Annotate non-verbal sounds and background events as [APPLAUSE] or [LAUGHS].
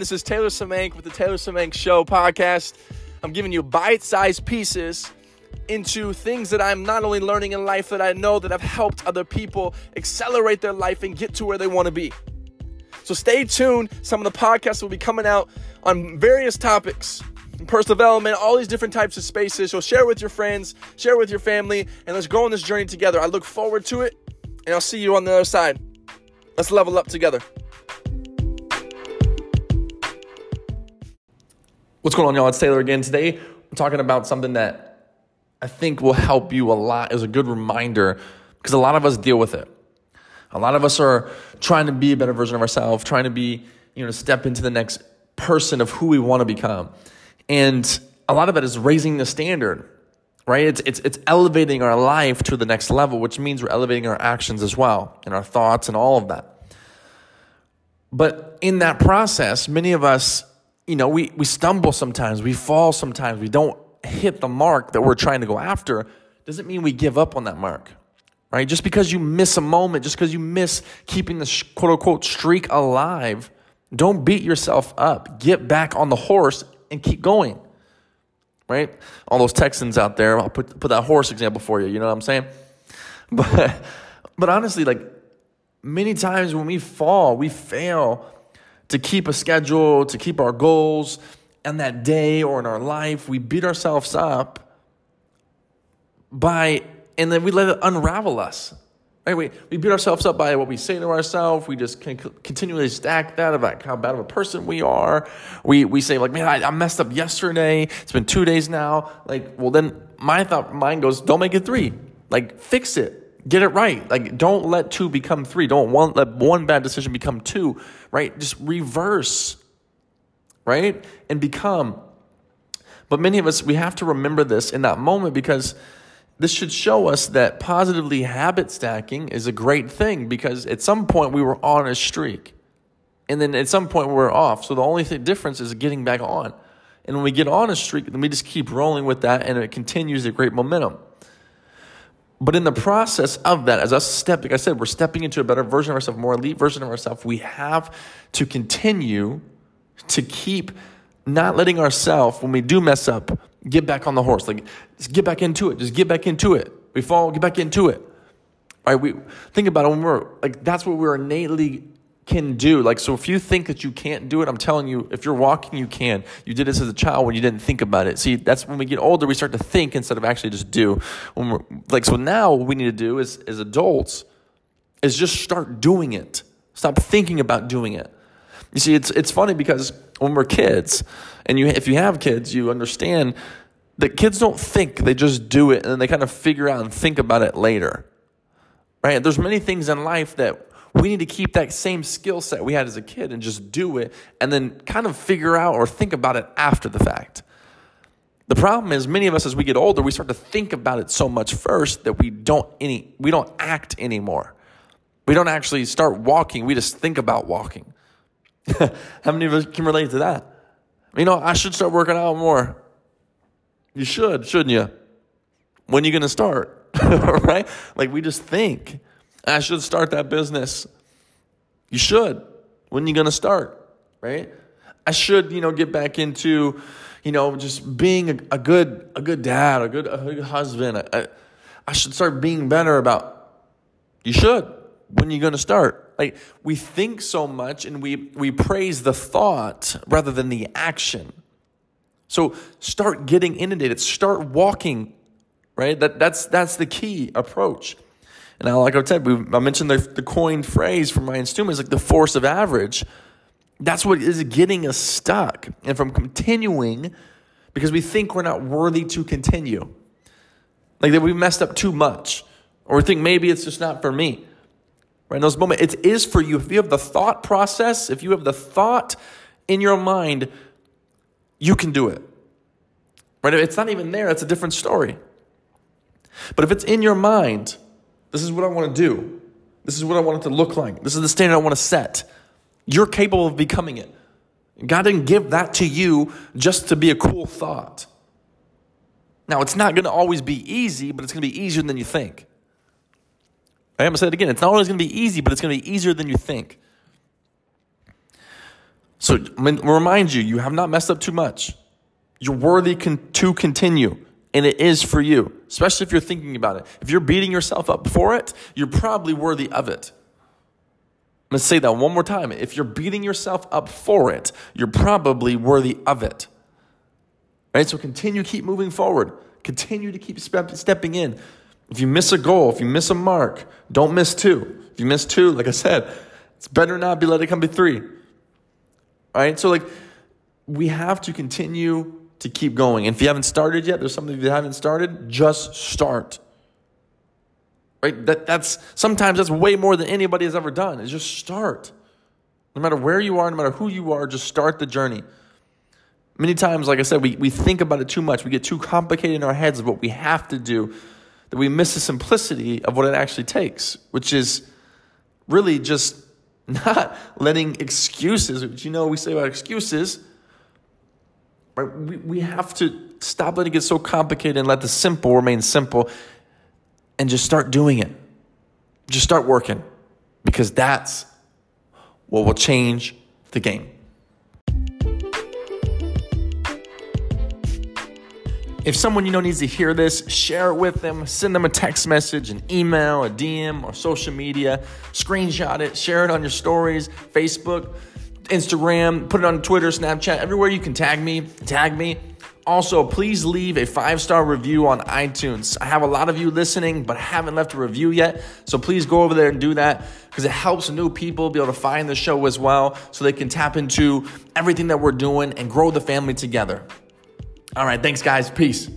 This is Taylor Semenk with the Taylor Semenk Show podcast. I'm giving you bite sized pieces into things that I'm not only learning in life that I know that have helped other people accelerate their life and get to where they want to be. So stay tuned. Some of the podcasts will be coming out on various topics personal development, all these different types of spaces. So share with your friends, share with your family, and let's go on this journey together. I look forward to it, and I'll see you on the other side. Let's level up together. What's going on, y'all? It's Taylor again. Today, I'm talking about something that I think will help you a lot as a good reminder because a lot of us deal with it. A lot of us are trying to be a better version of ourselves, trying to be, you know, step into the next person of who we want to become. And a lot of that is raising the standard, right? It's, it's, it's elevating our life to the next level, which means we're elevating our actions as well and our thoughts and all of that. But in that process, many of us you know, we, we stumble sometimes, we fall sometimes, we don't hit the mark that we're trying to go after, doesn't mean we give up on that mark, right? Just because you miss a moment, just because you miss keeping the quote unquote streak alive, don't beat yourself up. Get back on the horse and keep going, right? All those Texans out there, I'll put, put that horse example for you, you know what I'm saying? [LAUGHS] But, but honestly, like many times when we fall, we fail to keep a schedule, to keep our goals, and that day or in our life, we beat ourselves up by, and then we let it unravel us. Right? We, we beat ourselves up by what we say to ourselves. We just can continually stack that about how bad of a person we are. We, we say, like, man, I, I messed up yesterday. It's been two days now. Like, well, then my thought, mine goes, don't make it three. Like, fix it Get it right. Like, don't let two become three. Don't want, let one bad decision become two, right? Just reverse, right? And become. But many of us, we have to remember this in that moment because this should show us that positively habit stacking is a great thing because at some point we were on a streak. And then at some point we we're off. So the only thing, difference is getting back on. And when we get on a streak, then we just keep rolling with that and it continues a great momentum. But in the process of that, as us step, like I said, we're stepping into a better version of ourselves, more elite version of ourselves. We have to continue to keep not letting ourselves, when we do mess up, get back on the horse. Like, just get back into it. Just get back into it. We fall, get back into it. Right? We think about it when we're like that's what we're innately can do. Like, so if you think that you can't do it, I'm telling you, if you're walking, you can. You did this as a child when you didn't think about it. See, that's when we get older, we start to think instead of actually just do. When we're like, so now what we need to do is, as adults, is just start doing it. Stop thinking about doing it. You see, it's it's funny because when we're kids, and you if you have kids, you understand that kids don't think; they just do it, and then they kind of figure out and think about it later. Right? There's many things in life that we need to keep that same skill set we had as a kid and just do it and then kind of figure out or think about it after the fact. The problem is many of us as we get older, we start to think about it so much first that we don't any we don't act anymore. We don't actually start walking, we just think about walking. [LAUGHS] How many of us can relate to that? You know, I should start working out more. You should, shouldn't you? When are you going to start? [LAUGHS] right? Like we just think. I should start that business. You should. When are you going to start? Right? I should, you know, get back into, you know, just being a, a good, a good dad, a good, a good husband. I, I should start being better about. You should. When are you going to start? Like we think so much and we we praise the thought rather than the action. So start getting inundated. Start walking. Right. That that's that's the key approach. And now, like I said, we, I mentioned the, the coined phrase from Ryan Stewman is like the force of average. That's what is getting us stuck and from continuing because we think we're not worthy to continue. Like that we messed up too much. Or think maybe it's just not for me. Right? In those moments, it is for you. If you have the thought process, if you have the thought in your mind, you can do it. Right? If it's not even there, it's a different story. But if it's in your mind, this is what I want to do. This is what I want it to look like. This is the standard I want to set. You're capable of becoming it. God didn't give that to you just to be a cool thought. Now, it's not going to always be easy, but it's going to be easier than you think. I'm going to say it again. It's not always going to be easy, but it's going to be easier than you think. So remind you, you have not messed up too much. You're worthy con- to continue, and it is for you, especially if you're thinking about it. If you're beating yourself up for it, you're probably worthy of it. Let's say that one more time. If you're beating yourself up for it, you're probably worthy of it. Right? So continue, keep moving forward. Continue to keep step, stepping in. If you miss a goal, if you miss a mark, don't miss two. If you miss two, like I said, it's better not be let it come be three. All right? So like we have to continue to keep going. And if you haven't started yet, there's something you haven't started, just start. Right? That that's sometimes that's way more than anybody has ever done. Is just start. No matter where you are, no matter who you are, just start the journey. Many times, like I said, we, we think about it too much. We get too complicated in our heads of what we have to do that we miss the simplicity of what it actually takes, which is really just [LAUGHS] not letting excuses, which you know we say about excuses, right? We, we have to stop letting it get so complicated and let the simple remain simple and just start doing it. Just start working because that's what will change the game. If someone you know needs to hear this, share it with them. Send them a text message, an email, a DM, or social media. Screenshot it, share it on your stories, Facebook, Instagram, put it on Twitter, Snapchat, everywhere you can tag me. Tag me. Also, please leave a five star review on iTunes. I have a lot of you listening, but haven't left a review yet. So please go over there and do that because it helps new people be able to find the show as well so they can tap into everything that we're doing and grow the family together. All right, thanks, guys. Peace.